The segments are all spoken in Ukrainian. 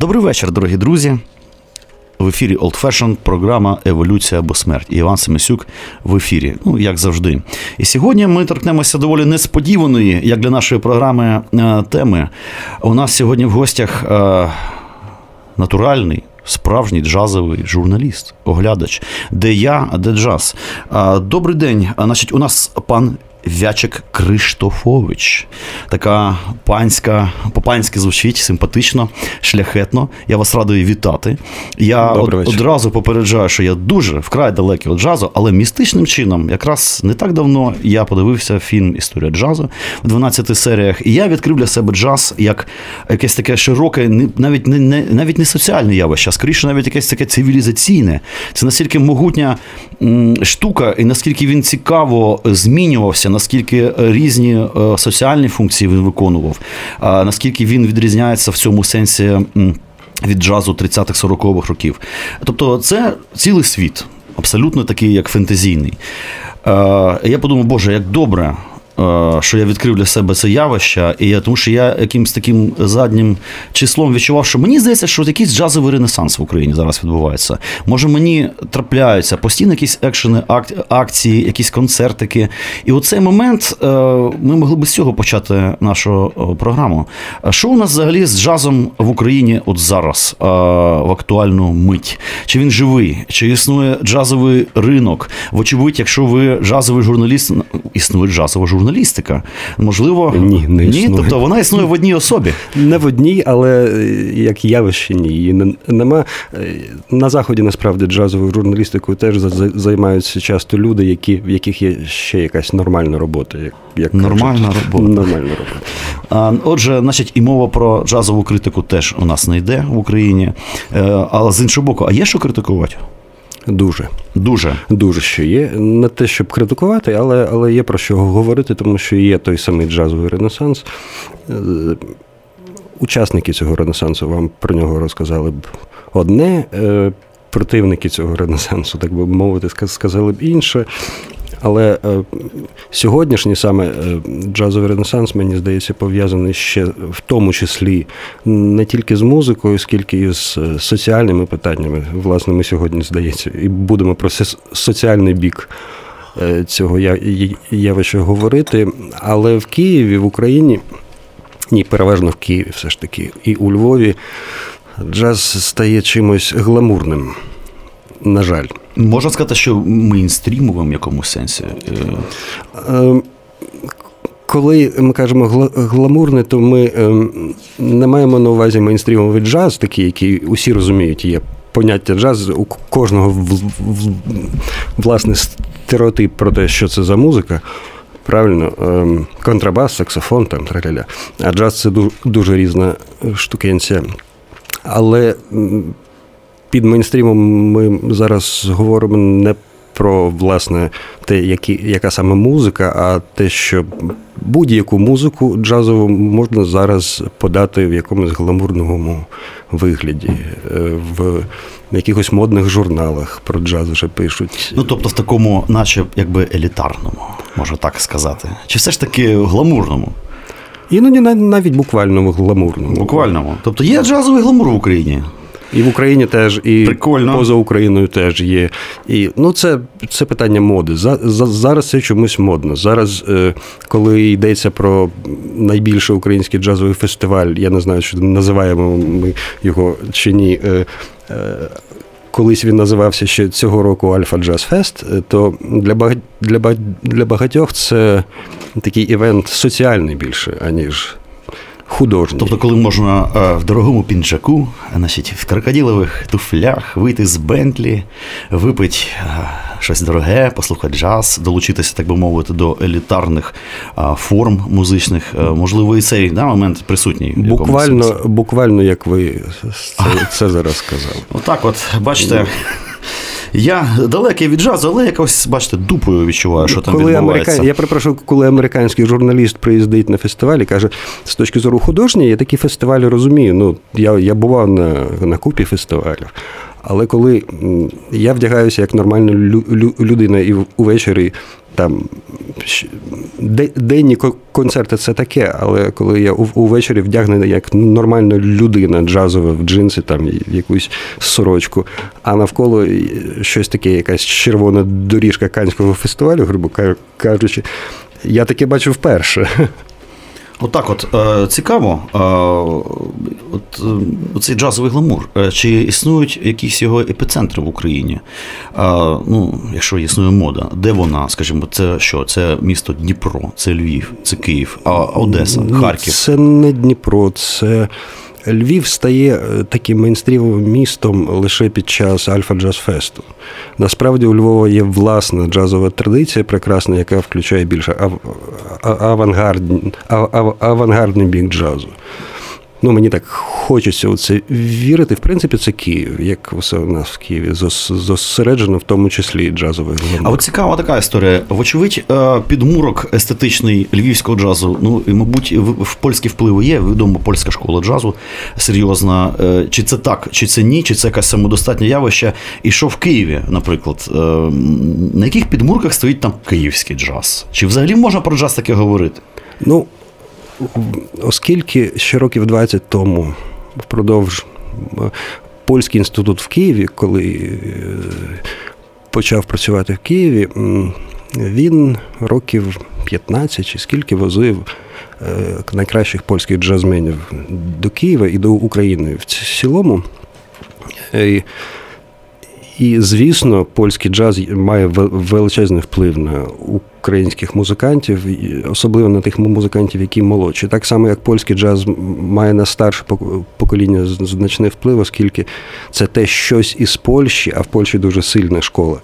Добрий вечір, дорогі друзі. В ефірі Old Fashion, програма Еволюція або смерть. І Іван Семисюк в ефірі, ну як завжди. І сьогодні ми торкнемося доволі несподіваної, як для нашої програми, е, теми. У нас сьогодні в гостях е, натуральний. Справжній джазовий журналіст, оглядач, де я, де джаз. Е, Добрий день. Значить, у нас пан Вячик Криштофович. Така панська, по-панськи звучить симпатично, шляхетно. Я вас радий вітати. Я од, одразу попереджаю, що я дуже вкрай далекий від джазу, але містичним чином, якраз не так давно я подивився фільм Історія джазу в 12 серіях, і я відкрив для себе джаз як якесь таке широке, навіть не, не навіть не соціальне явище, а скоріше навіть якесь таке цивілізаційне. Це настільки могутня м, штука, і наскільки він цікаво змінювався наскільки різні соціальні функції він виконував, наскільки він відрізняється в цьому сенсі від джазу 30-х 40-х років. Тобто, це цілий світ, абсолютно такий, як фентезійний. Я подумав, Боже, як добре. Що я відкрив для себе це явище, і я, тому що я якимось таким заднім числом відчував, що мені здається, що якийсь джазовий ренесанс в Україні зараз відбувається. Може, мені трапляються постійно якісь екшени, акції, якісь концертики. І у цей момент ми могли б з цього почати нашу програму. Що у нас взагалі з джазом в Україні от зараз, в актуальну мить? Чи він живий? Чи існує джазовий ринок? Вочевидь, якщо ви джазовий журналіст, існує джазова журналістика журналістика. Можливо, ні, не ні, тобто вона існує в одній особі. Не в одній, але як явище ні. Її нема на заході. Насправді джазовою журналістикою теж займаються часто люди, які в яких є ще якась нормальна робота. Як, як нормальна кажуть. робота. Нормальна робота. А, Отже, значить, і мова про джазову критику теж у нас не йде в Україні. Але з іншого боку, а є що критикувати? Дуже. Дуже. Дуже що є. Не те, щоб критикувати, але але є про що говорити, тому що є той самий джазовий ренесанс. Учасники цього ренесансу вам про нього розказали б одне, противники цього ренесансу, так би мовити, сказали б інше. Але е, сьогоднішній саме е, джазовий ренесанс, мені здається, пов'язаний ще в тому числі не тільки з музикою, скільки і з соціальними питаннями. Власне, ми сьогодні здається, і будемо про соціальний бік цього явища говорити. Але в Києві, в Україні, ні, переважно в Києві, все ж таки, і у Львові джаз стає чимось гламурним. На жаль. Можна сказати, що мейнстрімовим в якомусь сенсі. Коли ми кажемо гламурне, то ми не маємо на увазі мейнстрімовий джаз, такий, який усі розуміють, є поняття джаз, у кожного власне стереотип про те, що це за музика. Правильно, контрабас, саксофон, там траляля. А джаз це дуже різна штукенція. Але під мейнстрімом ми зараз говоримо не про власне те, які, яка саме музика, а те, що будь-яку музику джазову можна зараз подати в якомусь гламурному вигляді, в якихось модних журналах про джаз вже пишуть. Ну тобто в такому, наче якби елітарному, можна так сказати. Чи все ж таки гламурному? Іноді навіть буквально в гламурному. Буквальному. Тобто є джазовий гламур в Україні. І в Україні теж, і Прикольно. поза Україною теж є. І ну це це питання моди. За, за, Зараз це чомусь модно. Зараз, е, коли йдеться про найбільший український джазовий фестиваль, я не знаю, чи називаємо ми його чи ні. Е, е, Колись він називався ще цього року Альфа Джаз Фест, то для багать, для, багать, для багатьох це такий івент соціальний більше, аніж художній. Тобто, коли можна в дорогому пінджаку, значить, в крокодилових туфлях вийти з Бентлі, випити щось дороге, послухати джаз, долучитися, так би мовити, до елітарних форм музичних. Можливо, і цей да, момент присутній. Буквально, буквально як ви це, це зараз сказали. Отак, от, бачите. Я далекий від джазу, але якось, бачите, дупою відчуваю, що там коли відбувається. Америка... Я перепрошую, коли американський журналіст приїздить на фестиваль і каже, з точки зору художньої, я такі фестивалі розумію. Ну, я, я бував на, на купі фестивалів. Але коли я вдягаюся як нормальна лю- лю- людина і увечері там денні концерти це таке, але коли я увечері вдягнений як нормальна людина, джазова в джинси, там якусь сорочку, а навколо щось таке, якась червона доріжка Канського фестивалю, грубо ка- кажучи, я таке бачу вперше. Отак, от, от цікаво, е, от е, цей джазовий гламур. Е, чи існують якісь його епіцентри в Україні? Е, ну, якщо існує мода, де вона, скажімо, це що? Це місто Дніпро, це Львів, це Київ, а Одеса, Ну, Харків. Це не Дніпро, це Львів стає е, таким мейнстрімовим містом лише під час Альфа Джаз Фесту. Насправді у Львова є власна джазова традиція, прекрасна, яка включає більше авангардний бік джазу. Ну, мені так хочеться у це вірити. В принципі, це Київ, як все у нас в Києві, зос- зосереджено, в тому числі і джазових А от цікава така історія. Вочевидь, е, підмурок естетичний львівського джазу. Ну і мабуть, в, в польські впливи є. Відома польська школа джазу серйозна. Е, Чи це так, чи це ні, чи це якась самодостатнє явище. І що в Києві, наприклад, е, на яких підмурках стоїть там київський джаз? Чи взагалі можна про джаз таке говорити? Ну, оскільки ще років 20 тому впродовж е, Польський інститут в Києві, коли е, почав працювати в Києві, він років 15 чи скільки возив е, найкращих польських джазменів до Києва і до України в цілому. І, звісно, польський джаз має вел- величезний вплив на українських музикантів, особливо на тих музикантів, які молодші. Так само, як польський джаз має на старше пок- покоління значний вплив, оскільки це те щось із Польщі, а в Польщі дуже сильна школа.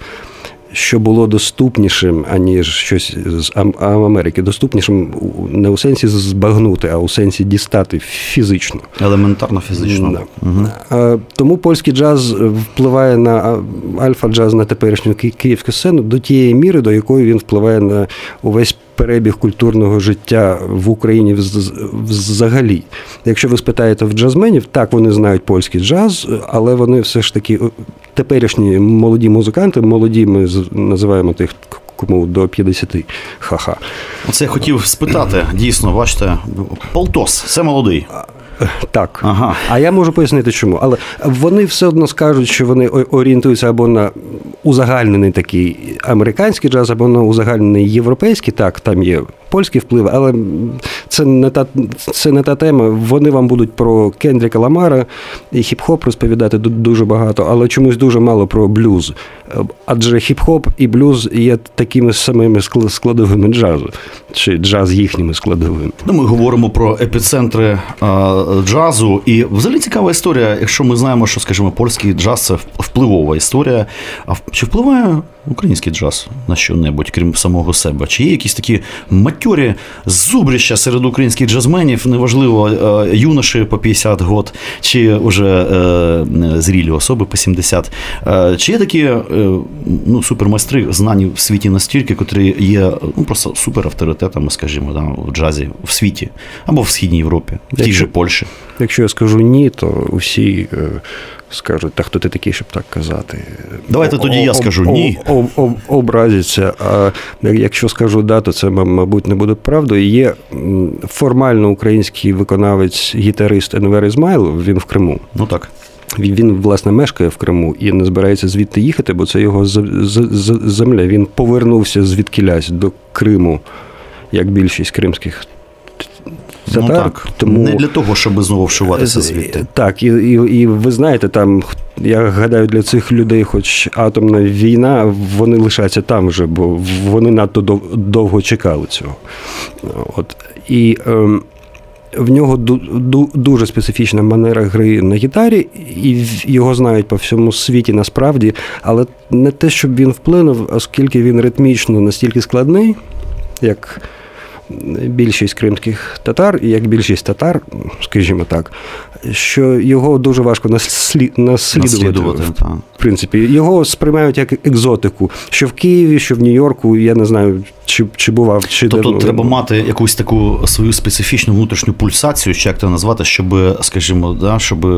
Що було доступнішим, аніж щось з Ам- Ам- Америки, доступнішим не у сенсі збагнути, а у сенсі дістати фізично. Елементарно фізично. Да. Е, Тому польський джаз впливає на альфа-джаз на теперішню ки- київську сцену до тієї міри, до якої він впливає на увесь перебіг культурного життя в Україні вз- взагалі. Якщо ви спитаєте в джазменів, так вони знають польський джаз, але вони все ж таки теперішні молоді музиканти, молоді ми називаємо тих. Кому до 50. Ха-ха. Оце я хотів спитати. Дійсно, бачите, Полтос, це молодий. Так. Ага. А я можу пояснити, чому. Але вони все одно скажуть, що вони орієнтуються або на узагальнений такий американський джаз, або на узагальнений європейський. Так, там є польський вплив, але це не та, це не та тема. Вони вам будуть про Кендріка Ламара і хіп-хоп розповідати дуже багато, але чомусь дуже мало про блюз. Адже хіп-хоп і блюз є такими самими скл- складовими джазу, чи джаз їхніми складовими. Ну, ми говоримо про епіцентри е, джазу. І взагалі цікава історія, якщо ми знаємо, що, скажімо, польський джаз це впливова історія. А чи впливає український джаз на що-небудь, крім самого себе? Чи є якісь такі матьорі зубрища серед українських джазменів, неважливо, е, юноші по 50 год, чи вже е, зрілі особи по 70. Е, чи є такі ну, супермайстри, знані в світі настільки, котрі є ну, просто суперавторитетами, скажімо, да, в джазі в світі або в Східній Європі, в тій же Польщі. Якщо я скажу ні, то усі е, скажуть, та хто ти такий, щоб так казати. Давайте тоді я скажу ні. об- об- Образяться. А якщо скажу да, то це, мабуть, не буде правдою. Є формально український виконавець, гітарист Енвер Ізмайлов, він в Криму. Ну так. Він, власне, мешкає в Криму і не збирається звідти їхати, бо це його земля. Він повернувся звідкилясь до Криму, як більшість кримських татар. ну так. Тому... Не для того, щоб знову вшиватися звідти. Так, і, і, і ви знаєте, там, я гадаю, для цих людей, хоч атомна війна, вони лишаться там вже, бо вони надто довго чекали цього. От. І ем, в нього дуже специфічна манера гри на гітарі, і його знають по всьому світі насправді, але не те, щоб він вплинув, оскільки він ритмічно настільки складний, як більшість кримських татар, і як більшість татар, скажімо так, що його дуже важко наслід... наслідувати. наслідувати в принципі, його сприймають як екзотику, що в Києві, що в Нью-Йорку, я не знаю, чи чи бував, чи тобто де... треба мати якусь таку свою специфічну внутрішню пульсацію, чи як це назвати, щоб, скажімо, да, щоб е,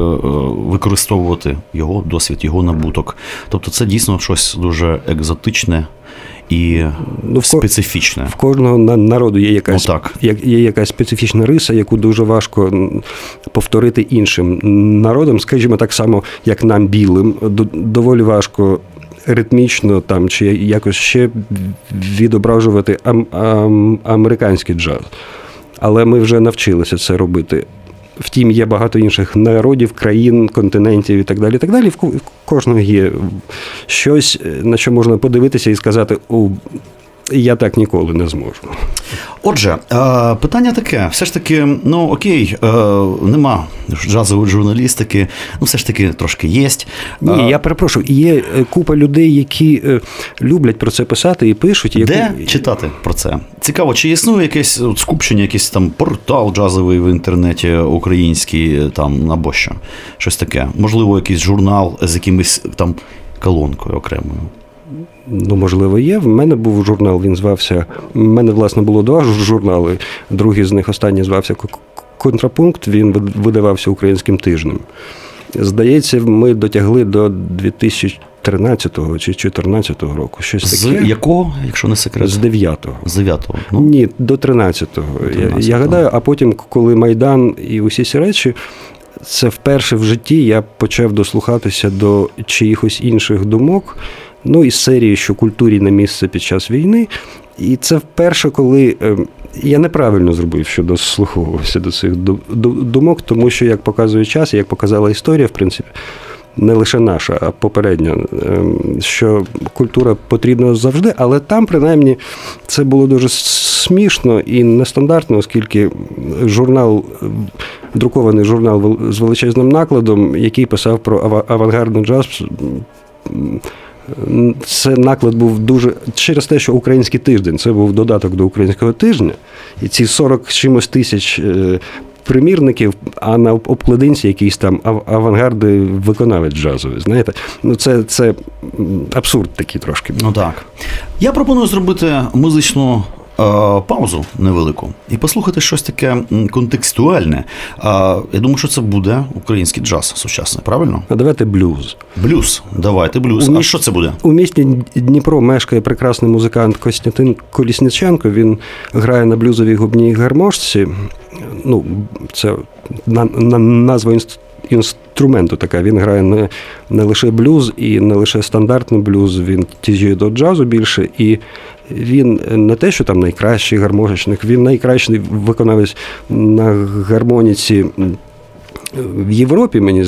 використовувати його досвід, його набуток. Тобто, це дійсно щось дуже екзотичне і ну, специфічне. В кожного народу є якась ну, так. є якась специфічна риса, яку дуже важко повторити іншим народам, скажімо, так само, як нам білим, доволі важко. Ритмічно там чи якось ще відображувати ам- ам- американський джаз. Але ми вже навчилися це робити. Втім, є багато інших народів, країн, континентів і так далі. Так далі. В кожного є щось, на що можна подивитися і сказати: о, я так ніколи не зможу. Отже, е, питання таке: все ж таки, ну окей, е, нема джазової журналістики, ну все ж таки трошки є. Ні, е, я перепрошую, є купа людей, які люблять про це писати і пишуть. Де читати про це? Цікаво, чи існує якесь от, скупчення, якийсь там портал джазовий в інтернеті український там або що? Щось таке. Можливо, якийсь журнал з якимось там колонкою окремою. Ну, можливо, є. В мене був журнал, він звався. У мене, власне, було два журнали. Другий з них останній звався Контрапункт, він видавався українським тижнем. Здається, ми дотягли до 2013 чи 2014 року. Щось з таке. якого, якщо не секрет? З 9-го. З 9-го. Ну. Ні, до 13-го. 13-го. Я, я гадаю, а потім, коли Майдан і усі ці речі. Це вперше в житті я почав дослухатися до чиїхось інших думок, ну із серії, що культурі на місце під час війни. І це вперше, коли ем, я неправильно зробив, що дослуховувався до цих думок, тому що, як показує час, як показала історія, в принципі, не лише наша, а попередня, ем, що культура потрібна завжди, але там, принаймні, це було дуже смішно і нестандартно, оскільки журнал, друкований журнал з величезним накладом, який писав про авангардний джаз. Це наклад був дуже через те, що український тиждень це був додаток до українського тижня, і ці 40 чимось тисяч е, примірників, а на обкладинці якісь там авангарди виконавець джазовий. Знаєте, ну це це абсурд такий трошки. Ну так. Я пропоную зробити музичну паузу невелику і послухати щось таке контекстуальне. Е, я думаю, що це буде український джаз сучасний, правильно? А давайте блюз. Блюз. Давайте блюз. У а що це буде? У місті Дніпро мешкає прекрасний музикант Костянтин Колісниченко. Він грає на блюзовій губній гармошці. Ну, це на, на назва інст інструменту така. Він грає не не лише блюз і не лише стандартний блюз, він тяжіє до джазу більше. І він не те, що там найкращий гармошечник, він найкращий виконавець на гармоніці в Європі, мені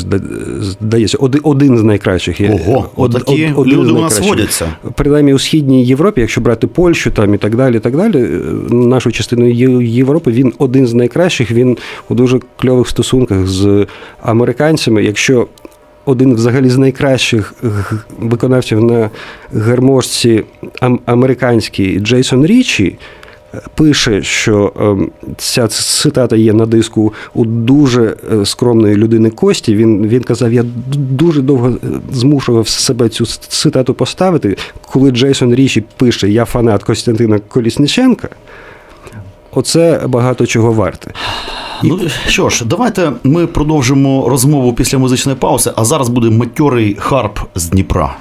здається, один з найкращих. Ого, од, такі од, люди у нас водяться. Принаймні у Східній Європі, якщо брати Польщу там і так далі, і так далі, нашу частину Європи, він один з найкращих, він у дуже кльових стосунках з американцями. Якщо один взагалі з найкращих виконавців на гармошці американський Джейсон Річі – пише, що ем, ця цитата є на диску у дуже е, скромної людини Кості. Він він казав: я дуже довго е, змушував себе цю цитату поставити, коли Джейсон Ріші пише Я фанат Костянтина Колісниченка. Оце багато чого варте. Ну що ж, давайте ми продовжимо розмову після музичної паузи, а зараз буде матьорий харп з Дніпра.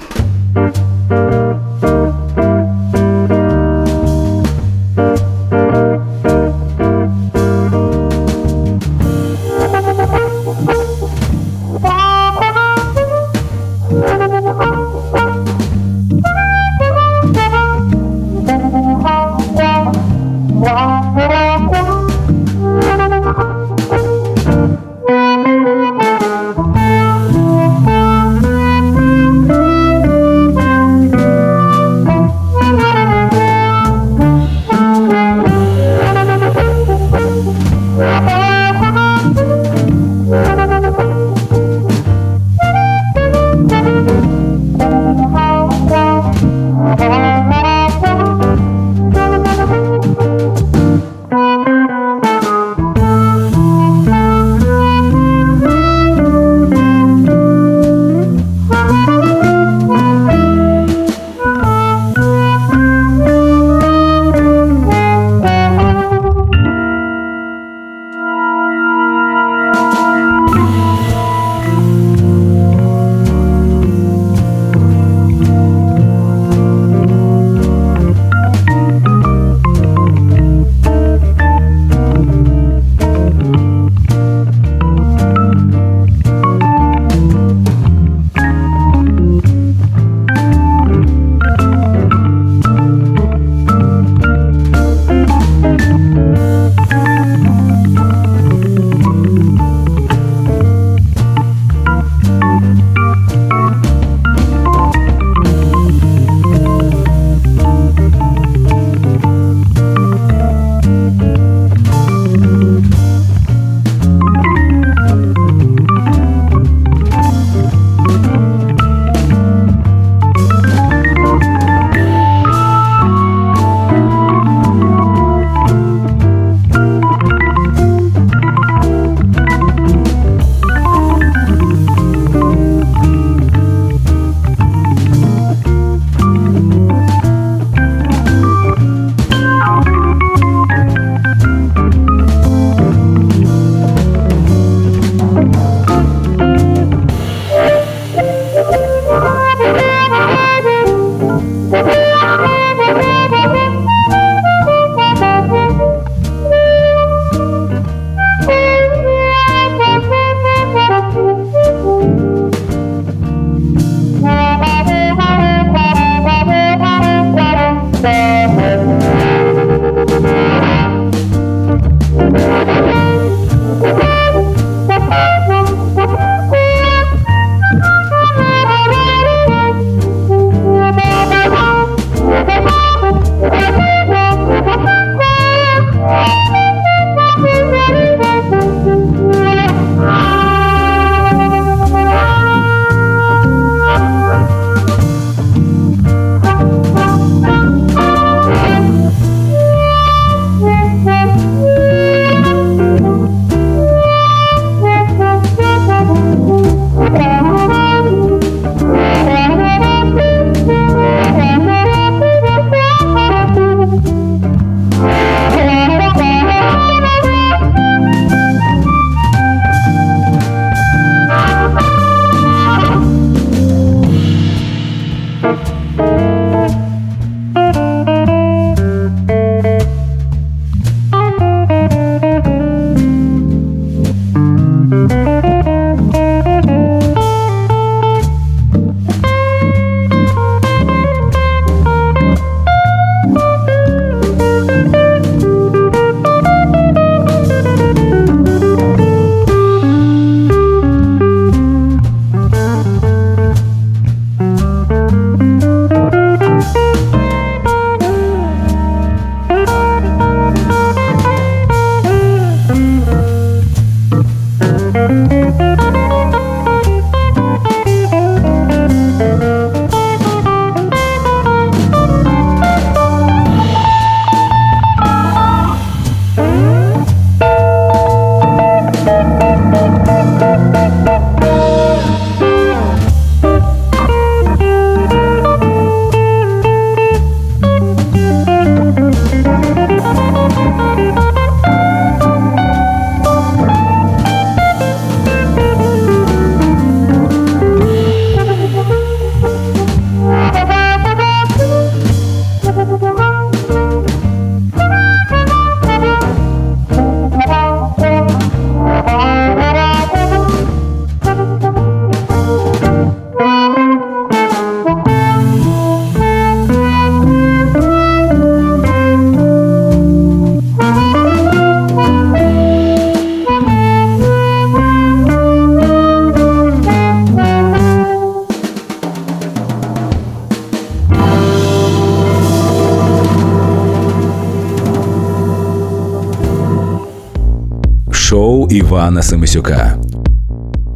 Івана Семисюка.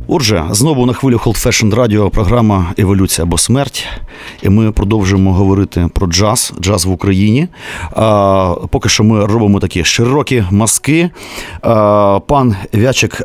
Отже, знову на хвилю Hold Fashion Radio програма Еволюція або смерть. І ми продовжуємо говорити про джаз, джаз в Україні. А, Поки що ми робимо такі широкі маски. А, Пан Вячик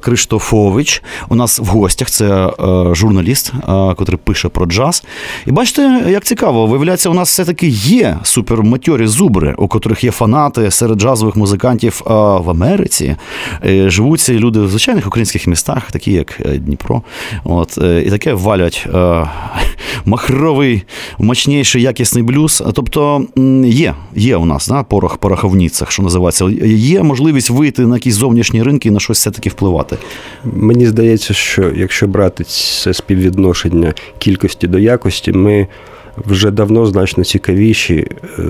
Криштофович у нас в гостях. Це журналіст, а, котрий пише про джаз. І бачите, як цікаво, виявляється, у нас все-таки є суперматьорі зубри, у котрих є фанати серед джазових музикантів в Америці. Е, Живуть ці люди в звичайних українських містах, такі як е, Дніпро. От, е, і таке валять е, махровий, мощніший, якісний блюз. Тобто є, є у нас да, порох пороховницях, що називається. Є можливість вийти на якісь зовнішні ринки і на щось все-таки впливати. Мені здається, що якщо брати це співвідношення кількості до якості, ми вже давно значно цікавіші е,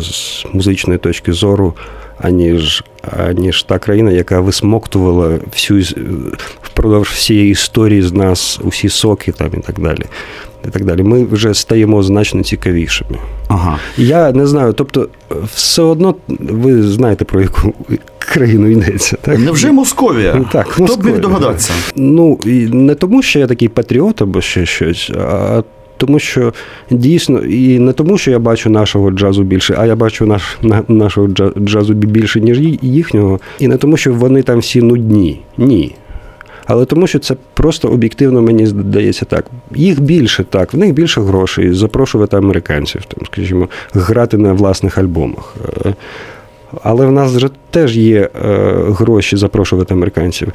з музичної точки зору, аніж, аніж та країна, яка висмоктувала всю впродовж всієї історії з нас усі соки там і так далі. І так далі. Ми вже стаємо значно цікавішими. Ага. Я не знаю, тобто, все одно ви знаєте про яку країну йдеться. Так? Невже Московія? Так, Хто б міг догадатися? Ну, і не тому, що я такий патріот або ще щось, а тому, що дійсно, і не тому, що я бачу нашого джазу більше, а я бачу наш, на, нашого джа- джазу більше, ніж їхнього. І не тому, що вони там всі нудні. Ні. Але тому, що це просто об'єктивно мені здається так. Їх більше так, в них більше грошей, запрошувати американців, там, скажімо, грати на власних альбомах. Е, Але в нас вже теж є е, гроші запрошувати американців,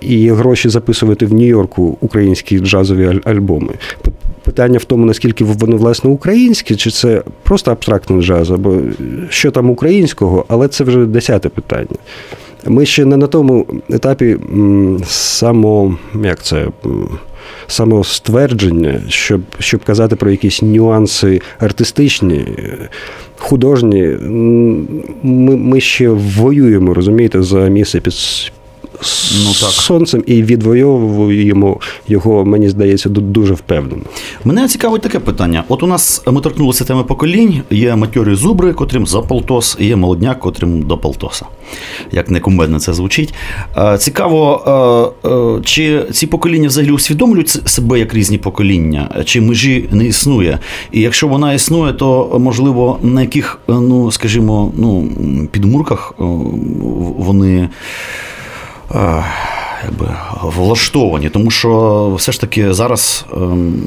і є гроші записувати в Нью-Йорку українські джазові аль- альбоми. Питання в тому, наскільки вони власне українські, чи це просто абстрактний джаз, або що там українського, але це вже десяте питання. Ми ще не на тому етапі само, як це, самоствердження, щоб, щоб казати про якісь нюанси артистичні, художні. Ми, ми ще воюємо, розумієте, за місце під Ну, так. сонцем і відвоюємо його, мені здається, дуже впевнено. Мене цікавить таке питання. От у нас ми торкнулися теми поколінь, є матьорі зубри, котрим за полтос, і є молодняк, котрим до полтоса. Як не кумедно це звучить. Е, Цікаво, е, е, чи ці покоління взагалі усвідомлюють себе як різні покоління, чи межі не існує. І якщо вона існує, то можливо на яких, е, ну скажімо, ну, підмурках е, вони. Якби влаштовані, тому що все ж таки зараз, ем,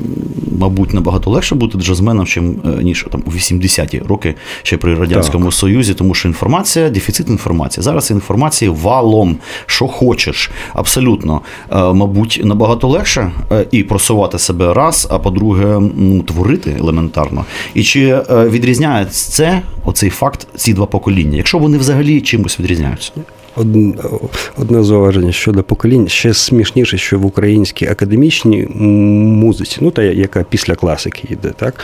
мабуть, набагато легше бути джазменом, чим е, ніж там у 80-ті роки ще при радянському союзі, тому що інформація, дефіцит інформації. Зараз інформації валом, що хочеш, абсолютно, Е, мабуть, набагато легше е, і просувати себе раз, а по-друге, ну, творити елементарно. І чи відрізняє це, оцей факт, ці два покоління, якщо вони взагалі чимось відрізняються? Од- Одне зауваження щодо поколінь. Ще смішніше, що в українській академічній музиці, ну та яка після класики йде, так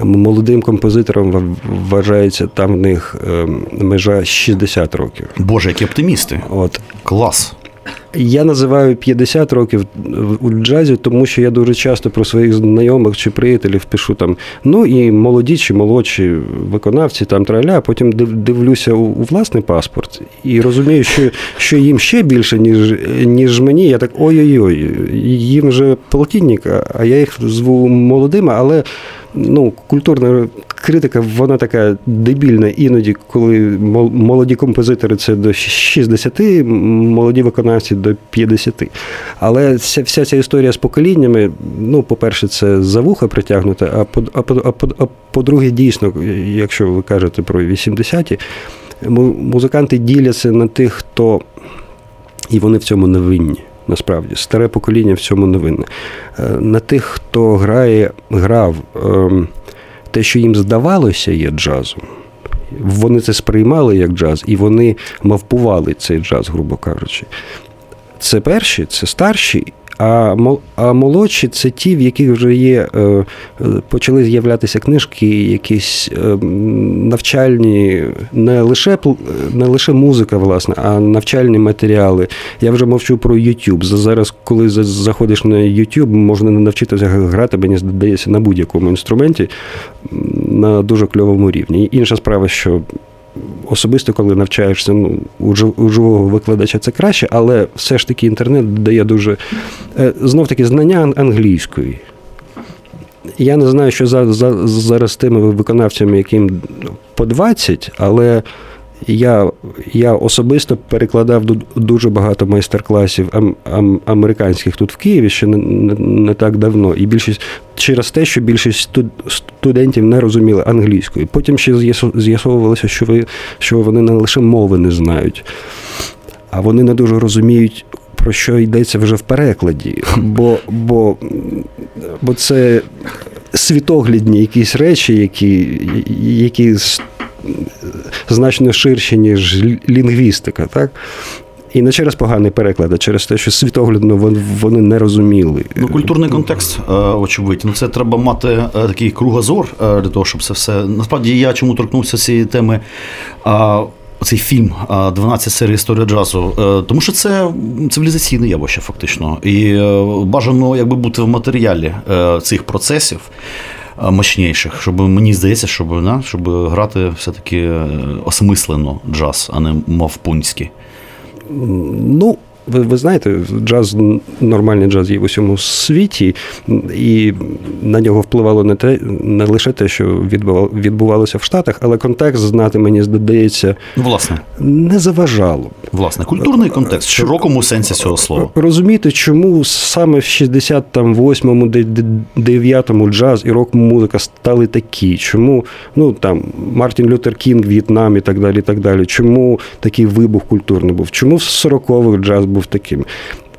молодим композитором вважається там в них ем, межа 60 років. Боже, які оптимісти! От Клас! Я називаю 50 років у джазі, тому що я дуже часто про своїх знайомих чи приятелів пишу там, ну і молоді чи молодші виконавці, там траля, а потім дивлюся у, у власний паспорт і розумію, що що їм ще більше, ніж ніж мені. Я так ой-ой-ой, їм вже полтинник, а я їх зву молодими, але ну, культурна критика, вона така дебільна іноді, коли молоді композитори це до 60, молоді виконавці до 50. Але вся, вся ця історія з поколіннями, ну, по-перше, це за вуха притягнута, а по, а, по, а, по-друге, дійсно, якщо ви кажете про 80-ті, музиканти діляться на тих, хто і вони в цьому не винні насправді. Старе покоління в цьому не. Е, на тих, хто грає, грав ем, те, що їм здавалося, є джазом. Вони це сприймали як джаз, і вони мавпували цей джаз, грубо кажучи. Це перші, це старші, а а молодші це ті, в яких вже є, е, е, почали з'являтися книжки, якісь е, навчальні, не лише не лише музика, власне, а навчальні матеріали. Я вже мовчу про YouTube. Зараз, коли заходиш на YouTube, можна навчитися грати, мені здається, на будь-якому інструменті на дуже кльовому рівні. Інша справа, що особисто, коли навчаєшся ну, у живого викладача, це краще, але все ж таки інтернет дає дуже е, знов таки знання англійської. Я не знаю, що за, за, зараз з тими виконавцями, яким по 20, але я я особисто перекладав дуже багато майстер-класів ам, ам, американських тут в Києві ще не, не, не так давно. І більшість через те, що більшість студентів не розуміли англійської. Потім ще з'ясовувалося, що ви, що вони не лише мови не знають, а вони не дуже розуміють. Про що йдеться вже в перекладі, бо бо, бо це світоглядні якісь речі, які які значно ширші, ніж лінгвістика. так? І не через поганий переклад, а через те, що світоглядно вони не розуміли. Ну, Культурний контекст, е, очевидь. Ну, Це треба мати е, такий кругозор е, для того, щоб це все. Насправді я чому торкнувся цієї теми. Цей фільм «12 серій історія джазу, тому що це цивілізаційне явище, фактично. І бажано якби бути в матеріалі цих процесів мощніших, щоб мені здається, щоб да, щоб грати все-таки осмислено джаз, а не мавпунський. Ну, ви ви знаєте, джаз, нормальний джаз є в усьому світі, і на нього впливало не те, не лише те, що відбувалося в Штатах, але контекст знати, мені здається, власне, не заважало. Власне, культурний контекст в широкому сенсі цього слова. Розумієте, чому саме в 68-му, 9-му джаз і рок-музика стали такі? Чому ну там Мартін Лютер Кінг, В'єтнам і так далі. і так далі. Чому такий вибух культурний був? Чому в 40-х джаз був таким?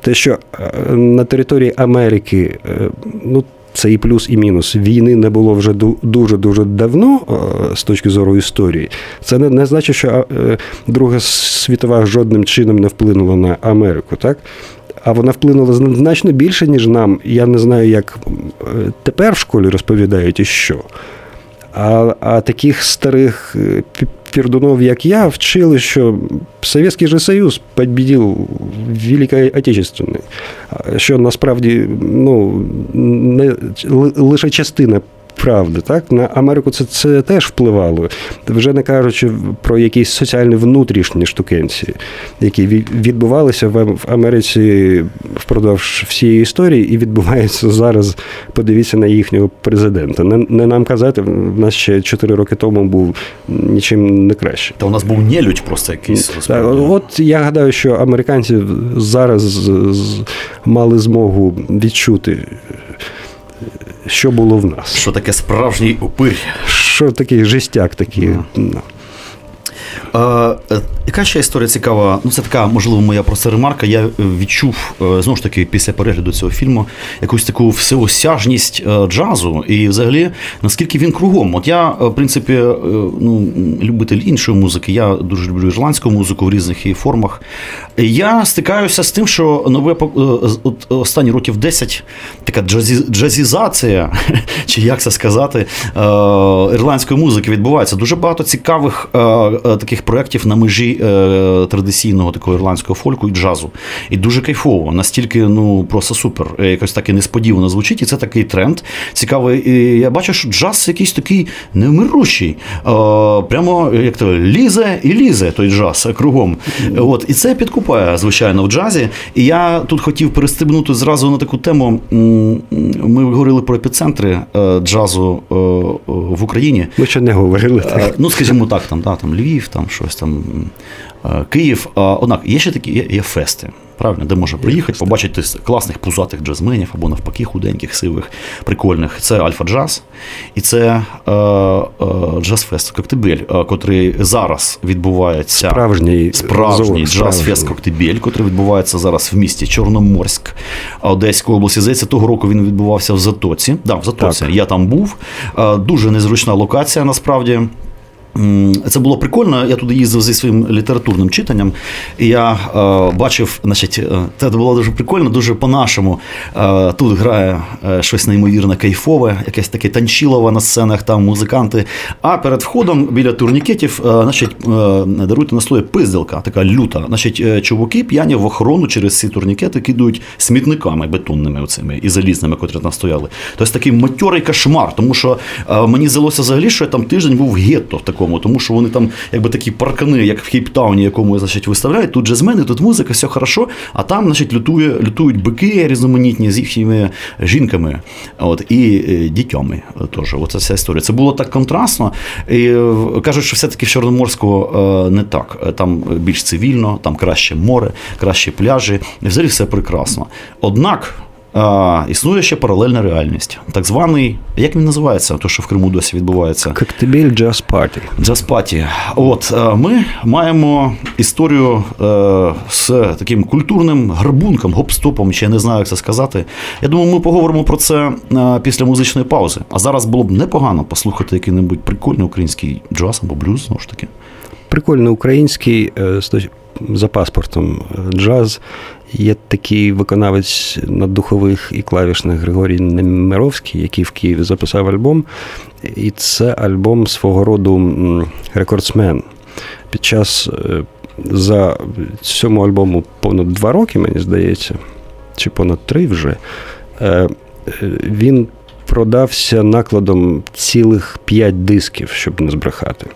Те, що е, на території Америки, е, ну. Це і плюс, і мінус. Війни не було вже дуже-дуже давно е, з точки зору історії. Це не, не значить, що Друга світова жодним чином не вплинула на Америку, так? А вона вплинула значно більше, ніж нам. Я не знаю, як тепер в школі розповідають і що. А а таких старих пердунов, як я, вчили, що Совєтський же Союз побідів Великої Отечественної, що насправді ну, не лише частина правди. Так? На Америку це це теж впливало, вже не кажучи про якісь соціальні внутрішні штукенці, які відбувалися в Америці впродовж всієї історії і відбуваються зараз. Подивіться на їхнього президента. Не, не нам казати, в нас ще 4 роки тому був нічим не краще. Та у нас був нелюдь просто якийсь. Так, От я гадаю, що американці зараз мали змогу відчути що було в нас. Що таке справжній упир? Що такий жестяк такий. Mm. Е, яка ще історія цікава? Ну, це така, можливо, моя просто ремарка. Я відчув е, знову ж таки після перегляду цього фільму якусь таку всеосяжність е, джазу, і взагалі наскільки він кругом. От я, в принципі, ну, любитель іншої музики, я дуже люблю ірландську музику в різних її формах. Я стикаюся з тим, що нове от останні років 10 така джазі, джазізація, чи як це сказати, ірландської музики відбувається. Дуже багато цікавих таких проєктів на межі е, традиційного такого ірландського фольку і джазу. І дуже кайфово, настільки ну просто супер. Е, якось так і несподівано звучить, і це такий тренд цікавий. І Я бачу, що джаз якийсь такий невмирущий. Е, прямо як то лізе і лізе той джаз кругом. От, І це підкупає, звичайно, в джазі. І я тут хотів перестрибнути зразу на таку тему. Ми говорили про епіцентри джазу в Україні. Ми ще не говорили. так. Ну, скажімо так, там, да, там Львів, там щось там. Київ, однак є ще такі є, є фести правильно, де можна приїхати, побачити класних пузатих джазменів або навпаки худеньких, сивих, прикольних. Це Альфа Джаз, і це е, е, Джаз-фест Коктебель, е, котрий зараз відбувається справжній справжній джаз-фест Коктебель, котрий відбувається зараз в місті Чорноморськ Одеської області. Здається, того року він відбувався в Затоці. Да, в Затоці. Так. Я там був. Е, дуже незручна локація насправді. Це було прикольно. Я туди їздив зі своїм літературним читанням, і я е, бачив, значить, е, це було дуже прикольно, дуже по-нашому. Е, тут грає е, щось неймовірне кайфове, якесь таке танчілове на сценах, там музиканти. А перед входом біля турнікетів, е, значить, е, даруйте на слові пиздилка, така люта. Значить, чуваки п'яні в охорону через ці турнікети кидають смітниками бетонними оцими і залізними, котрі там стояли. Тобто такий матьорий кошмар, тому що мені здалося взагалі, що я там тиждень був гетто в такому такому, тому що вони там, якби такі паркани, як в Кейптауні, якому значить, виставляють, тут джазмени, тут музика, все хорошо, а там значить, лютує, лютують бики різноманітні з їхніми жінками от, і е, дітьми. Теж. Оце вся історія. Це було так контрастно. І е, Кажуть, що все-таки в Чорноморську е, не так. Там більш цивільно, там краще море, кращі пляжі. Взагалі все прекрасно. Однак а, Існує ще паралельна реальність. Так званий, як він називається, то що в Криму досі відбувається? Коктебель Джаз Паті. Джаз Паті. От ми маємо історію е, з таким культурним гарбунком, гоп-стопом, чи я не знаю, як це сказати. Я думаю, ми поговоримо про це е, після музичної паузи. А зараз було б непогано послухати який-небудь прикольний український джаз або блюз, знову ж таки. Прикольний український е, за паспортом джаз. Є такий виконавець на духових і клавішних Григорій Немировський, який в Києві записав альбом. І це альбом свого роду рекордсмен. Під час е, за цьому альбому понад два роки, мені здається, чи понад три вже. Е, е, він продався накладом цілих п'ять дисків, щоб не збрехати.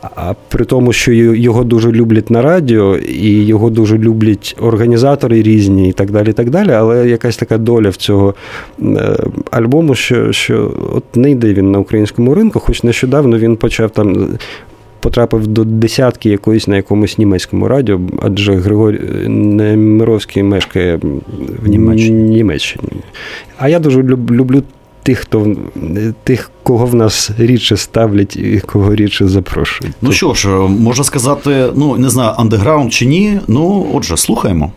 А при тому, що його дуже люблять на радіо, і його дуже люблять організатори різні, і так далі. і так далі. Але якась така доля в цього е, альбому, що що от не йде він на українському ринку, хоч нещодавно він почав там. Потрапив до десятки якоїсь на якомусь німецькому радіо, адже Григорій Немировський мешкає в Німеччині. Німеччині. А я дуже люблю тих, хто тих, кого в нас рідше ставлять і кого рідше запрошують. Ну що ж, можна сказати, ну не знаю, андеграунд чи ні. Ну, отже, слухаємо.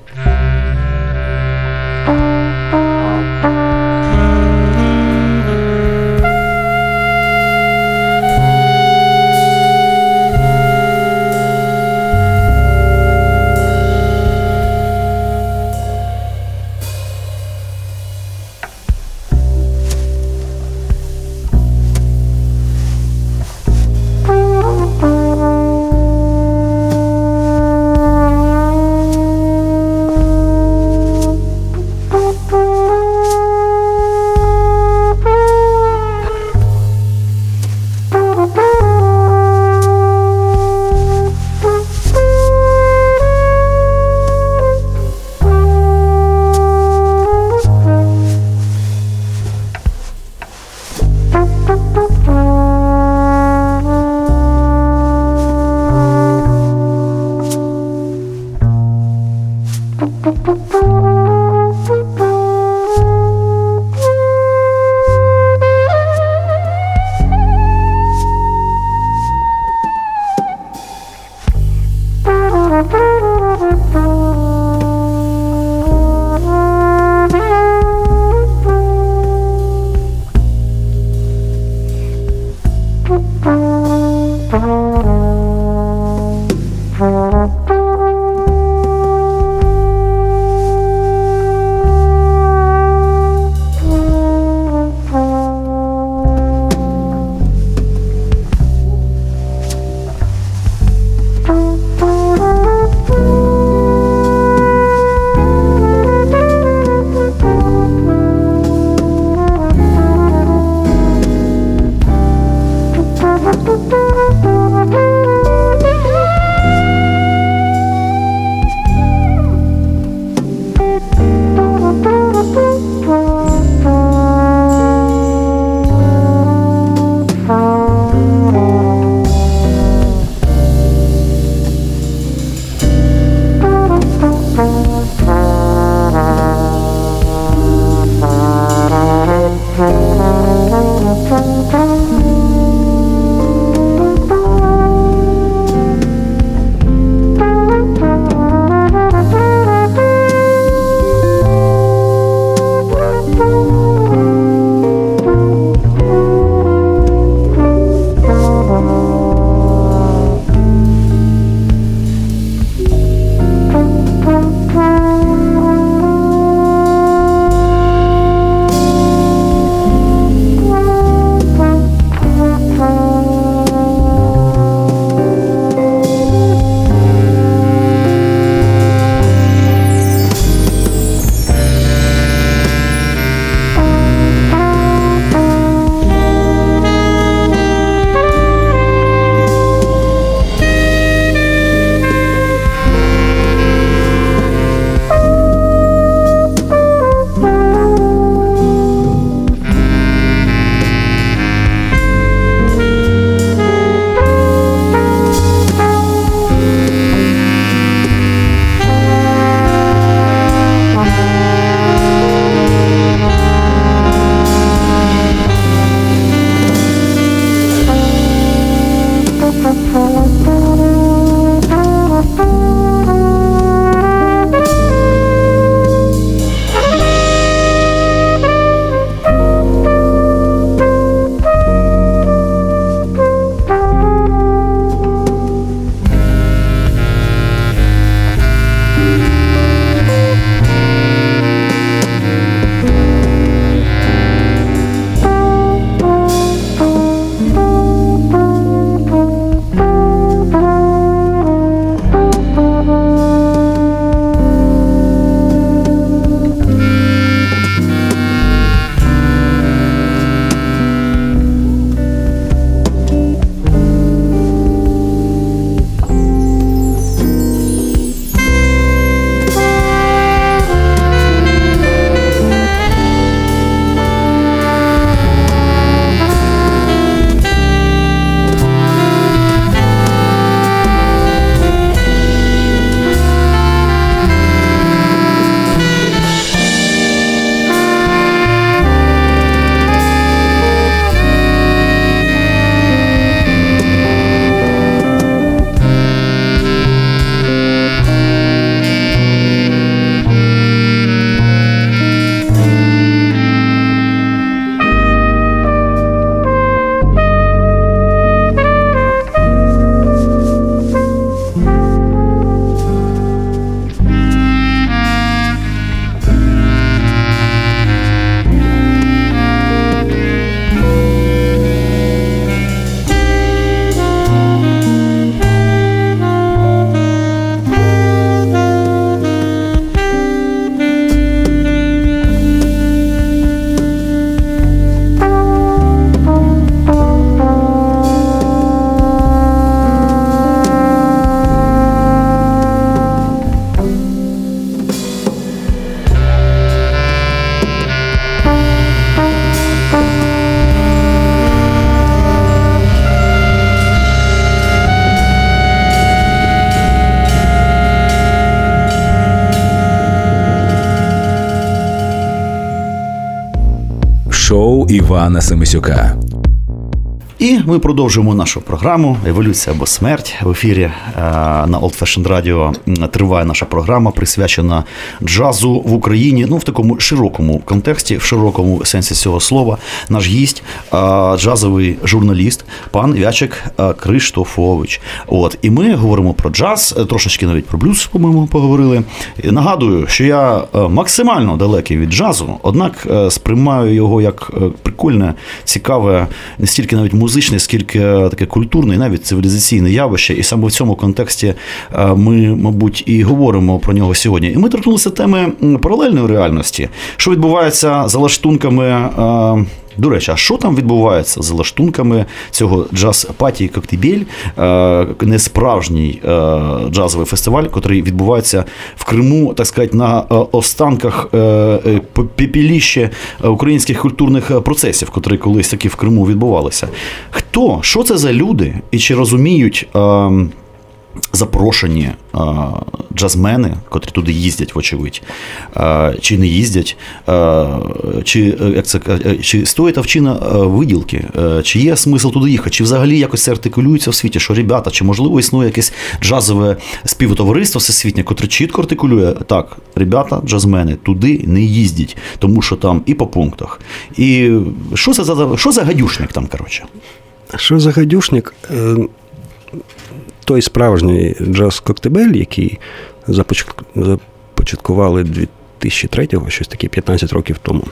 Івана Семисюка. І ми продовжуємо нашу програму Еволюція або смерть в ефірі е, на Old Fashioned Radio триває наша програма, присвячена джазу в Україні. Ну в такому широкому контексті, в широкому сенсі цього слова. Наш гість, е, джазовий журналіст, пан Вячик е, Криштофович. От і ми говоримо про джаз, трошечки навіть про блюз, по-моєму, поговорили. І Нагадую, що я максимально далекий від джазу, однак сприймаю його як прикольне, цікаве, не стільки навіть музичне, скільки е, таке культурне і навіть цивілізаційне явище. І саме в цьому контексті е, ми, мабуть, і говоримо про нього сьогодні. І ми торкнулися теми паралельної реальності, що відбувається за лаштунками. Е, до речі, а що там відбувається за лаштунками цього джаз паті Коктебель, не справжній джазовий фестиваль, який відбувається в Криму, так сказати, на останках пепіліще українських культурних процесів, котрі колись таки в Криму відбувалися. Хто? Що це за люди? І чи розуміють? Запрошені а, джазмени, котрі туди їздять, вочевидь, а, чи не їздять, а, чи як це чи стоїть вчина виділки, чи є смисл туди їхати, чи взагалі якось це артикулюється в світі, що ребята, чи можливо існує якесь джазове співтовариство всесвітнє, котре чітко артикулює так, ребята, джазмени, туди не їздять, тому що там і по пунктах. І що це за що за гадюшник там, коротше? Що за гадюшник? Той справжній джаз Коктебель, який започаткували 2003-го, щось таке 15 років тому.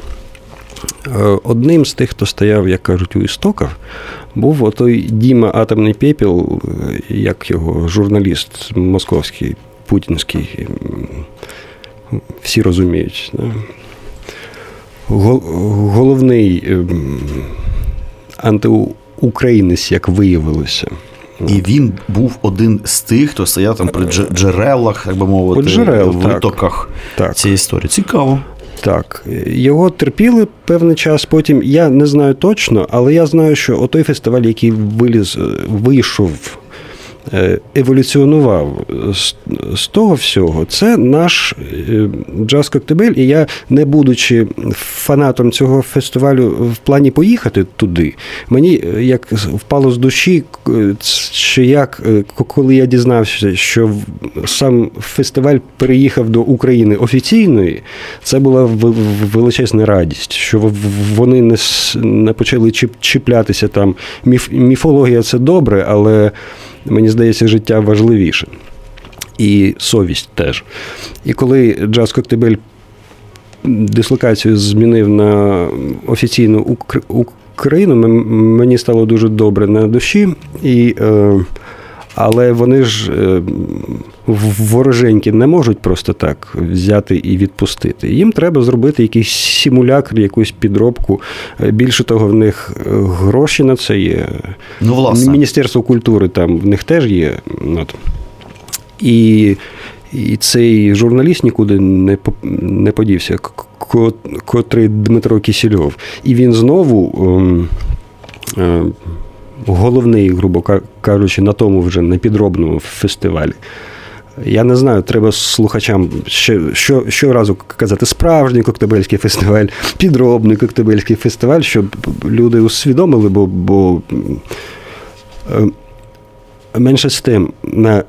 Е, одним з тих, хто стояв, як кажуть, у істоках, був отой Діма Атомний Пепіл, е, як його журналіст московський, путінський, всі розуміють. Головний ем, антиукраїнець, як виявилося. І він був один з тих, хто стояв там при джерелах, як би мовити, джерел, витоках так. цієї історії. Цікаво. Так, його терпіли певний час. Потім я не знаю точно, але я знаю, що отой фестиваль, який виліз, вийшов Е, еволюціонував з того всього, це наш е, джаз Коктебель. І я, не будучи фанатом цього фестивалю в плані поїхати туди, мені е, як впало з душі, що як коли я дізнався, що сам фестиваль переїхав до України офіційної, це була величезна радість, що вони не не почали чіплятися там. Міфологія це добре, але мені здається, життя важливіше. І совість теж. І коли Джаз Коктебель дислокацію змінив на офіційну Україну, мені стало дуже добре на душі. І, е, Але вони ж е, вороженькі не можуть просто так взяти і відпустити. Їм треба зробити якийсь симулякр, якусь підробку. Більше того, в них гроші на це є. Ну, власне. Міністерство культури там в них теж є. От. І і цей журналіст нікуди не не подівся, котрий Дмитро Кісільов. І він знову. Е, е, Головний, грубо кажучи, на тому вже непідробному фестивалі. Я не знаю, треба слухачам ще що, щоразу казати справжній коктебельський фестиваль, підробний коктебельський фестиваль, щоб люди усвідомили, бо бо е, менше з тим на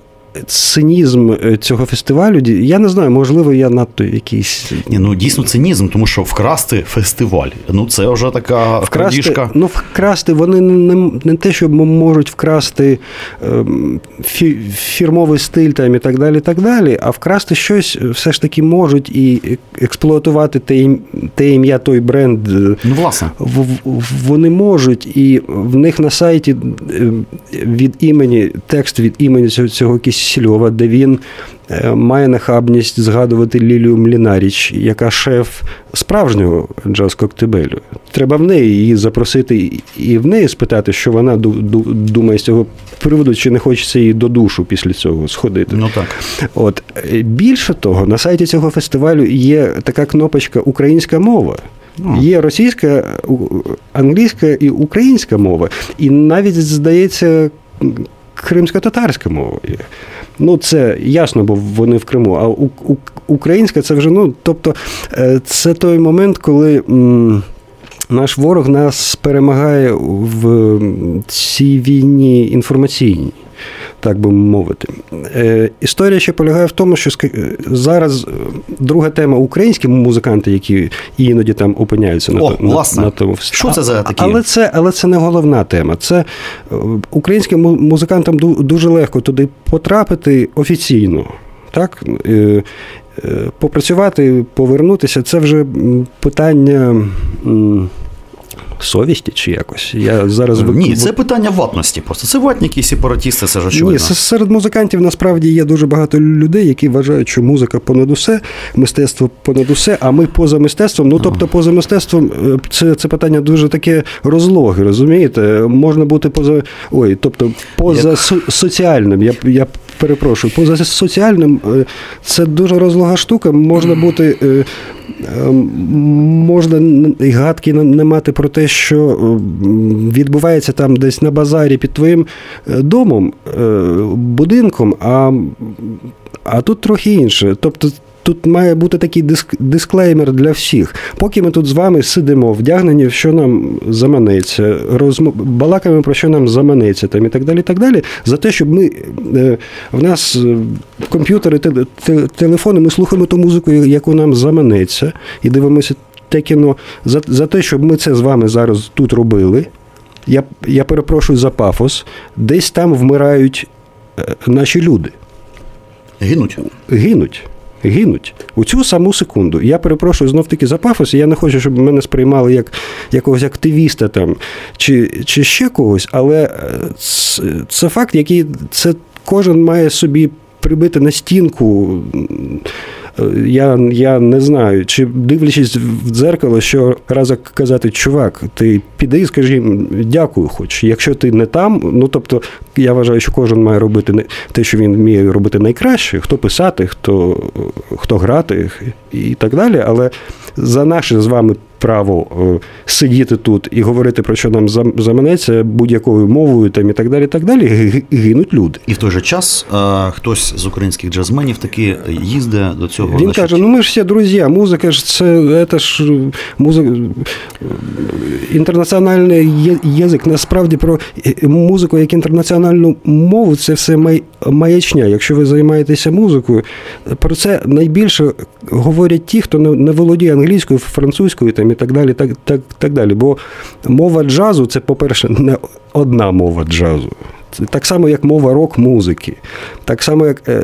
цинізм е, цього фестивалю, я не знаю, можливо, я надто якийсь. Ні, Ну дійсно цинізм, тому що вкрасти фестиваль. Ну це вже така вкрасти, крадіжка. Ну, вкрасти вони не не те, що можуть вкрасти ем, фі, фірмовий стиль там і так далі, так далі, а вкрасти щось все ж таки можуть і експлуатувати те, те ім'я, той бренд. Е, ну, власне. Вони можуть, і в них на сайті від імені, текст від імені цього цього Кісільова, де він е, має нахабність згадувати Лілію Млінаріч, яка шеф справжнього джаз коктебелю. Треба в неї її запросити і в неї спитати, що вона думає з цього приводу, чи не хочеться їй до душу після цього сходити. Ну так. От більше того, на сайті цього фестивалю є така кнопочка Українська мова. Є російська, англійська і українська мова. І навіть здається, кримсько-татарська мова. Ну, це ясно, бо вони в Криму. А українська це вже, ну, тобто, е, це той момент, коли. Наш ворог нас перемагає в цій війні інформаційній. Так би мовити. Е, Історія ще полягає в тому, що зараз е, друга тема українські музиканти, які іноді там опиняються на, О, на, власне. на тому. Що це за такі? Але це, але це не головна тема. Це е, українським музикантам дуже легко туди потрапити офіційно. Так? Е, е, Попрацювати, повернутися це вже питання совісті чи якось. Я зараз Ні, це питання ватності. Просто це ватники, сепаратісти, це ж очевидно. ні, серед музикантів насправді є дуже багато людей, які вважають, що музика понад усе, мистецтво понад усе, а ми поза мистецтвом. Ну тобто, поза мистецтвом е, це, це питання дуже таке розлоге, розумієте? Можна бути поза ой, тобто поза Як- со- соціальним. Я я перепрошую, поза соціальним е, це дуже розлога штука. Можна бути. е, е, Можна і гадки не- мати про те, що е, відбувається там десь на базарі під твоїм домом, будинком, а, а тут трохи інше. Тобто тут має бути такий диск, дисклеймер для всіх. Поки ми тут з вами сидимо, вдягнені, в що нам заманеться, розмов... балакаємо про що нам заманеться, там, і так далі. і так далі, За те, щоб ми е, в нас е, комп'ютери, те- те- телефони, ми слухаємо ту музику, яку нам заманеться, і дивимося те кіно. За, за те, щоб ми це з вами зараз тут робили. Я, я перепрошую за пафос, десь там вмирають е, наші люди. Гинуть. Гинуть. Гинуть у цю саму секунду. Я перепрошую знов таки за пафос. Я не хочу, щоб мене сприймали як якогось активіста там чи, чи ще когось, але е, це, це факт, який це кожен має собі прибити на стінку. Я, я не знаю, чи дивлячись в дзеркало, що раза казати, чувак, ти піди і скажи дякую, хоч. Якщо ти не там, ну тобто я вважаю, що кожен має робити не- те, що він вміє робити найкраще, хто писати, хто, хто грати і так далі. Але за наше з вами право е, сидіти тут і говорити про що нам зам- заманеться будь-якою мовою там і так далі, і так далі, гинуть люди. І в той же час е, хтось з українських джазменів таки їздить до цього. Він каже: ну ми ж всі друзі, музика ж це, це ж музика інтернаціональний язик. Насправді про е, музику як інтернаціональну мову це все май- маячня. Якщо ви займаєтеся музикою, про це найбільше говорять ті, хто не, не володіє англійською, французькою там і так далі. Так, так, так далі. Бо мова джазу це, по-перше, не одна мова джазу. Це так само, як мова рок-музики. Так само, як е,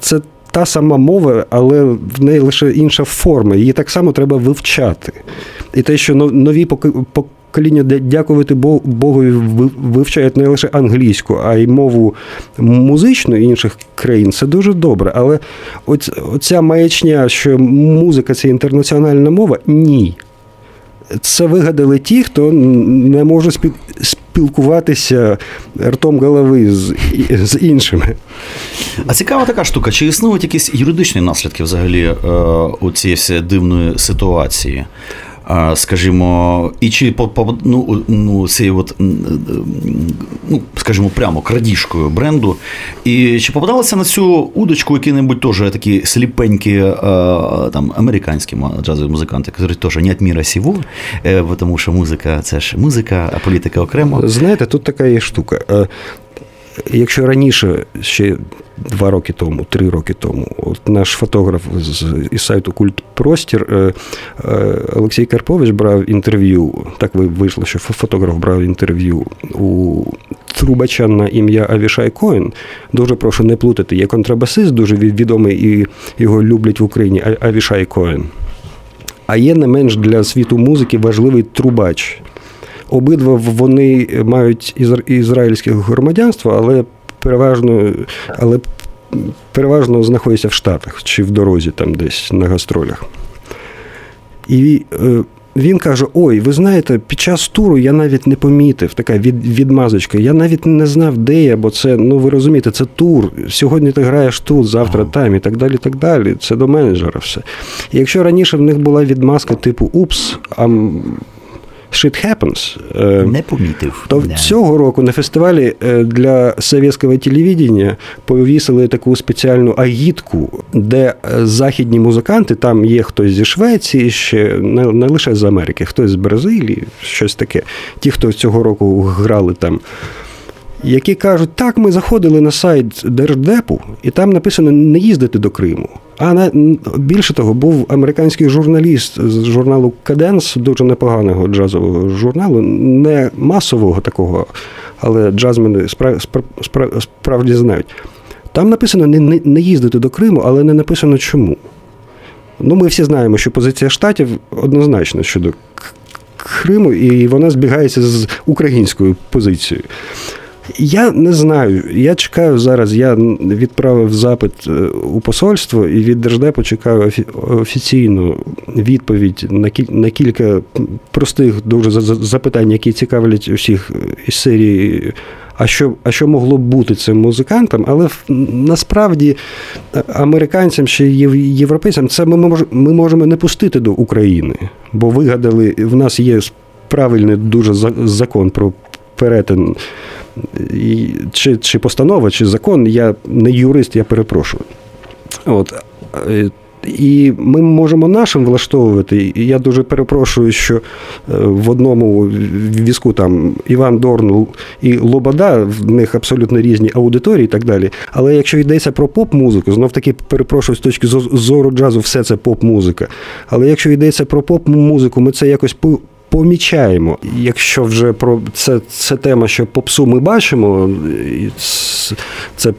це та сама мова, але в неї лише інша форма. Її так само треба вивчати. І те, що нові покоління, дя- дякувати Бо- Богові, вивчають не лише англійську, а й мову музичну інших країн, це дуже добре. Але оця маячня, що музика це інтернаціональна мова, ні. Це вигадали ті, хто не може спіл- спілкуватися ртом голови з, з іншими. А цікава така штука, чи існують якісь юридичні наслідки взагалі е, у цієї дивної ситуації? Скажімо, і чи ну, ну, цією от, ну, скажімо, прямо крадіжкою бренду, і чи попадалися на цю удочку які-небудь теж такі сліпенькі е, там, американські джазові музиканти, які теж не міра сього, е, тому що музика це ж музика, а політика окремо. Знаєте, тут така є штука. Якщо раніше, ще два роки тому, три роки тому, от наш фотограф з із сайту Культ Простір е, е, Олексій Карпович брав інтерв'ю. Так вийшло, що фотограф брав інтерв'ю у трубача на ім'я Авішай Коін. Дуже прошу не плутати. Є контрабасист, дуже відомий і його люблять в Україні. Авішай Коін. А є не менш для світу музики важливий трубач. Обидва вони мають ізра- ізраїльське громадянство, але переважно, але переважно знаходяться в Штатах чи в дорозі там десь на гастролях. І е, він каже: Ой, ви знаєте, під час туру я навіть не помітив, така від, відмазочка. Я навіть не знав, де я, бо це, ну ви розумієте, це тур. Сьогодні ти граєш тут, завтра там і так далі. так далі. Це до менеджера все. І якщо раніше в них була відмазка типу Упс, а Shit Happens. Не помітив. То Не. цього року на фестивалі для совєтського телевідення повісили таку спеціальну агітку, де західні музиканти, там є хтось зі Швеції, ще не, не лише з Америки, хтось з Бразилії, щось таке. Ті, хто цього року грали там. Які кажуть, так, ми заходили на сайт Держдепу, і там написано не їздити до Криму. А на більше того, був американський журналіст з журналу Каденс, дуже непоганого джазового журналу, не масового такого, але джазмени справ, справ, справді знають. Там написано не, не, їздити до Криму, але не написано чому. Ну, ми всі знаємо, що позиція штатів однозначна щодо Криму, і вона збігається з українською позицією. Я не знаю. Я чекаю зараз. Я відправив запит е, у посольство і від Держдепу чекаю офіційну відповідь на кілька простих дуже запитань, які цікавлять усіх із серії. А що а що могло б бути цим музикантам? Але насправді е, американцям чи європейцям це ми можемо, ми можемо не пустити до України, бо вигадали, в нас є правильний дуже закон про перетин чи чи постанова, чи закон, я не юрист, я перепрошую. От. Е, і ми можемо нашим влаштовувати. Я дуже перепрошую, що е, в одному візку там Іван Дорнул і Лобода, в них абсолютно різні аудиторії і так далі. Але якщо йдеться про поп-музику, знов таки перепрошую з точки зору джазу, все це поп-музика. Але якщо йдеться про поп-музику, ми це якось помічаємо. Якщо вже про це це тема, що попсу ми бачимо, це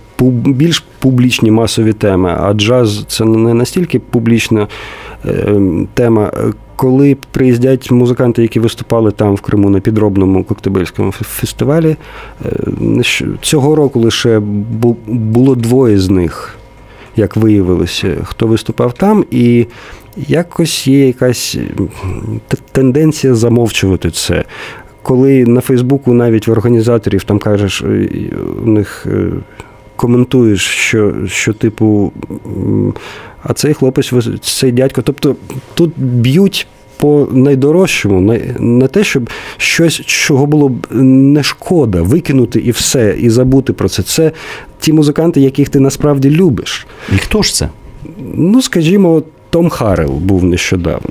більш публічні масові теми, а джаз це не настільки публічна е, тема. Коли приїздять музиканти, які виступали там в Криму на підробному коктебельському фестивалі, е, цього року лише було двоє з них, як виявилося, хто виступав там, і якось є якась тенденція замовчувати це. Коли на Фейсбуку навіть в організаторів там кажеш, е, у них е, коментуєш, що, що типу, а цей хлопець, цей дядько. Тобто тут б'ють. По найдорожчому, не те, щоб щось, чого було б не шкода, викинути і все, і забути про це. Це ті музиканти, яких ти насправді любиш. І хто ж це? Ну, скажімо, том Харел був нещодавно.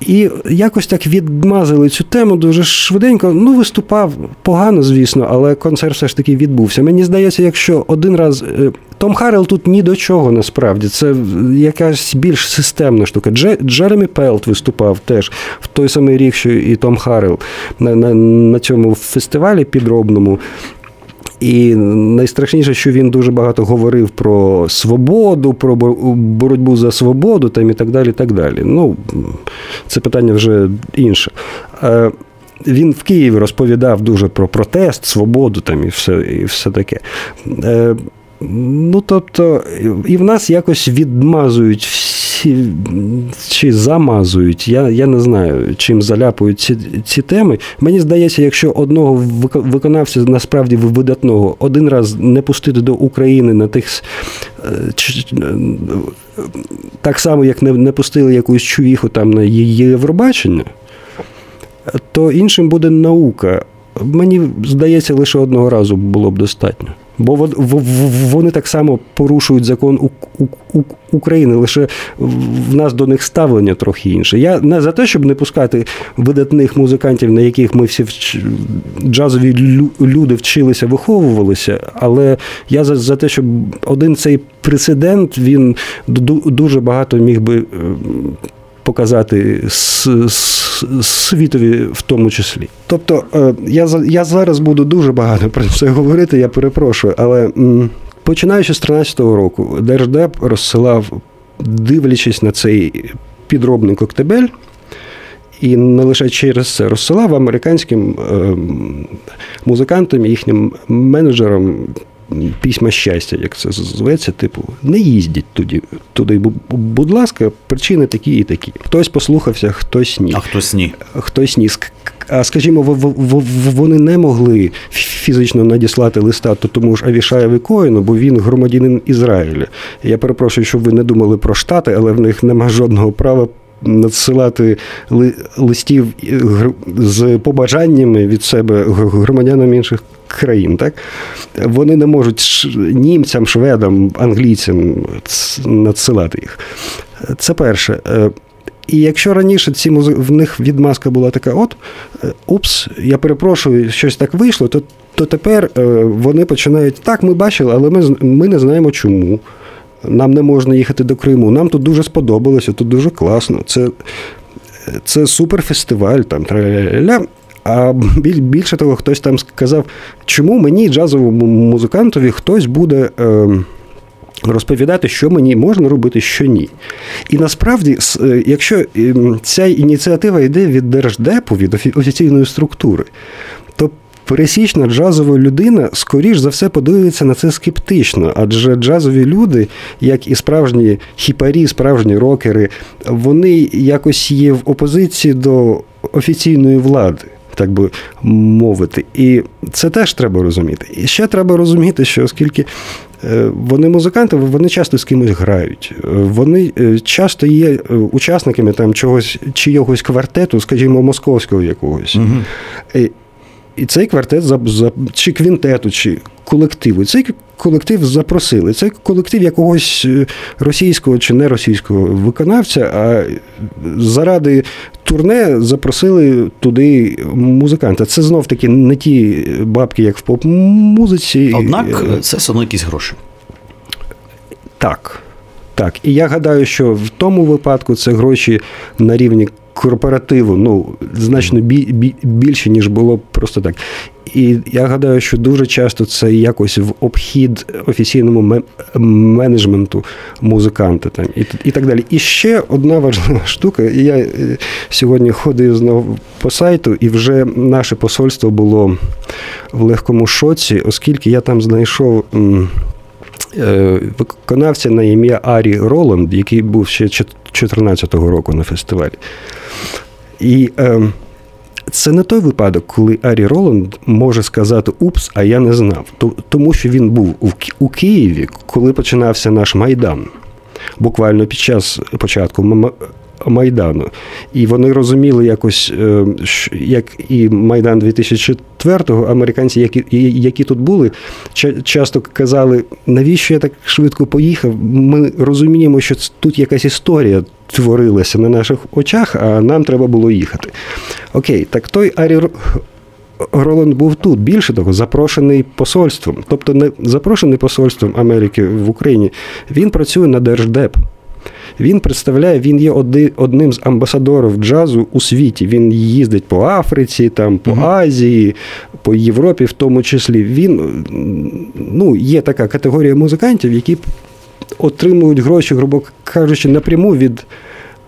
І якось так відмазали цю тему дуже швиденько. Ну, виступав погано, звісно, але концерт все ж таки відбувся. Мені здається, якщо один раз. Е, Том Харел тут ні до чого насправді. Це якась більш системна штука. Дже, Джеремі Пелт виступав теж в той самий рік, що і Том Харел на, на, на цьому фестивалі підробному. І найстрашніше, що він дуже багато говорив про свободу, про боротьбу за свободу там і так далі. так далі. Ну, Це питання вже інше. Е, він в Києві розповідав дуже про протест, свободу там і все, і все таке. Е, ну, тобто, і в нас якось відмазують всі чи замазують. Я я не знаю, чим заляпують ці ці теми. Мені здається, якщо одного виконавця насправді видатного один раз не пустити до України на тих. Е, так само, як не, не пустили якусь чувіху там на Євробачення, то іншим буде наука. Мені здається, лише одного разу було б достатньо. Бо вони так само порушують закон України, лише в нас до них ставлення трохи інше. Я не за те, щоб не пускати видатних музикантів, на яких ми всі джазові люди вчилися, виховувалися, але я за, за те, щоб один цей прецедент він дуже багато міг би ем, показати світові в тому числі. Тобто е, я я зараз буду дуже багато про це говорити, я перепрошую, але починаючи з 2013 року, Держдеп розсилав, дивлячись на цей підробний коктебель. І не лише через це розсилав американським е, музикантам, їхнім менеджерам письма щастя, як це зветься, типу, не їздіть туди, туди, будь ласка, причини такі і такі. Хтось послухався, хтось ні. А хтось ні. Хтось ні. А скажімо, вони не могли фізично надіслати листа то тому ж Авішаєві Коїну, бо він громадянин Ізраїля. Я перепрошую, щоб ви не думали про штати, але в них нема жодного права надсилати листів з побажаннями від себе громадянам інших країн. Так? Вони не можуть німцям, шведам, англійцям надсилати їх. Це перше. Е, і якщо раніше ці музи... в них відмазка була така, от е, упс, я перепрошую, щось так вийшло, то то тепер е, вони починають так, ми бачили, але ми ми не знаємо чому. Нам не можна їхати до Криму. Нам тут дуже сподобалося, тут дуже класно. Це це суперфестиваль, там траля-ля-ля. А більше того, хтось там сказав, чому мені, джазовому музикантові, хтось буде. Е, Розповідати, що мені можна робити, що ні. І насправді, е, якщо ем, ця ініціатива йде від держдепу, від офіційної структури, пересічна джазова людина, скоріш за все, подивиться на це скептично, адже джазові люди, як і справжні хіпарі, справжні рокери, вони якось є в опозиції до офіційної влади. Так би мовити, і це теж треба розуміти. І ще треба розуміти, що оскільки е, вони музиканти, вони часто з кимось грають. Е, вони е, часто є учасниками там чогось чийогось квартету, скажімо, московського якогось. Угу. І цей квартет чи квінтету, чи колективу. Цей колектив запросили. Це колектив якогось е, російського чи не російського виконавця, а заради турне запросили туди музиканта. Це знов таки не ті бабки, як в поп-музиці. Однак е, це все одно якісь гроші. Так. Так, і я гадаю, що в тому випадку це гроші на рівні корпоративу ну, значно бі, більше, ніж було просто так. І я гадаю, що дуже часто це якось в обхід офіційному менеджменту музиканта там і і так далі. І ще одна важлива штука. Я е, сьогодні ходив знову по сайту, і вже наше посольство було в легкому шоці, оскільки я там знайшов. Е, виконавця на ім'я Арі Роланд, який був ще 2014 року на фестивалі. І е, це не той випадок, коли Арі Роланд може сказати Упс, а я не знав. Тому що він був у Києві, коли починався наш Майдан. Буквально під час початку Майдану. І вони розуміли якось, е, як і Майдан 2004-го, американці, які які тут були, часто казали, навіщо я так швидко поїхав? Ми розуміємо, що тут якась історія творилася на наших очах, а нам треба було їхати. Окей, так той Арі Роланд був тут. Більше того, запрошений посольством, тобто не запрошений посольством Америки в Україні, він працює на Держдеп. Він представляє, він є одним з амбасадорів джазу у світі. Він їздить по Африці, там, по угу. Азії, по Європі, в тому числі. Він ну, є така категорія музикантів, які отримують гроші, грубо кажучи, напряму від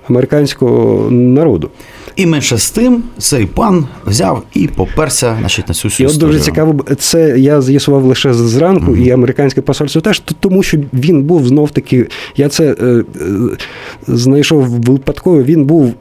американського народу. І менше з тим цей пан взяв і поперся значить, на цю всю І от дуже цікаво, це я з'ясував лише зранку, mm-hmm. і американське посольство теж, тому що він був знов таки. Я це е, е, знайшов випадково. Він був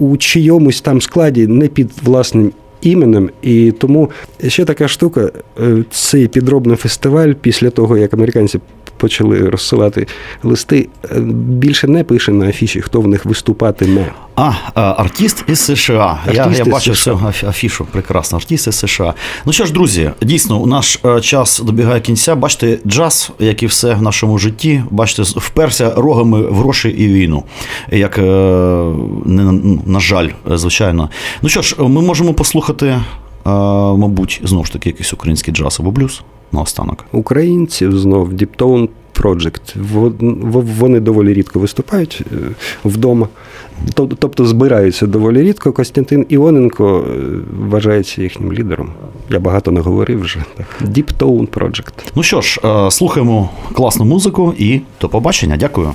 у чийомусь там складі не під власним. Іменем, і тому ще така штука, е, цей підробний фестиваль після того, як американці почали розсилати листи, е, більше не пише на афіші, хто в них виступатиме. А, е, артист із США. Артист я я бачив цю афішу. Прекрасно, артист із США. Ну що ж, друзі, дійсно, наш е, час добігає кінця. Бачите, джаз, як і все в нашому житті, бачите, вперся рогами в гроші і війну. Як на жаль, звичайно. Ну що ж, ми можемо послухати, мабуть, знову ж таки, якийсь український джаз або блюз наостанок? Українців знов Deep Tone Project. Вони доволі рідко виступають е, вдома. Тобто збираються доволі рідко. Костянтин Іоненко е, вважається їхнім лідером. Я багато не говорив вже. Deep Tone Project. Ну що ж, е, слухаємо класну музику і до побачення. Дякую.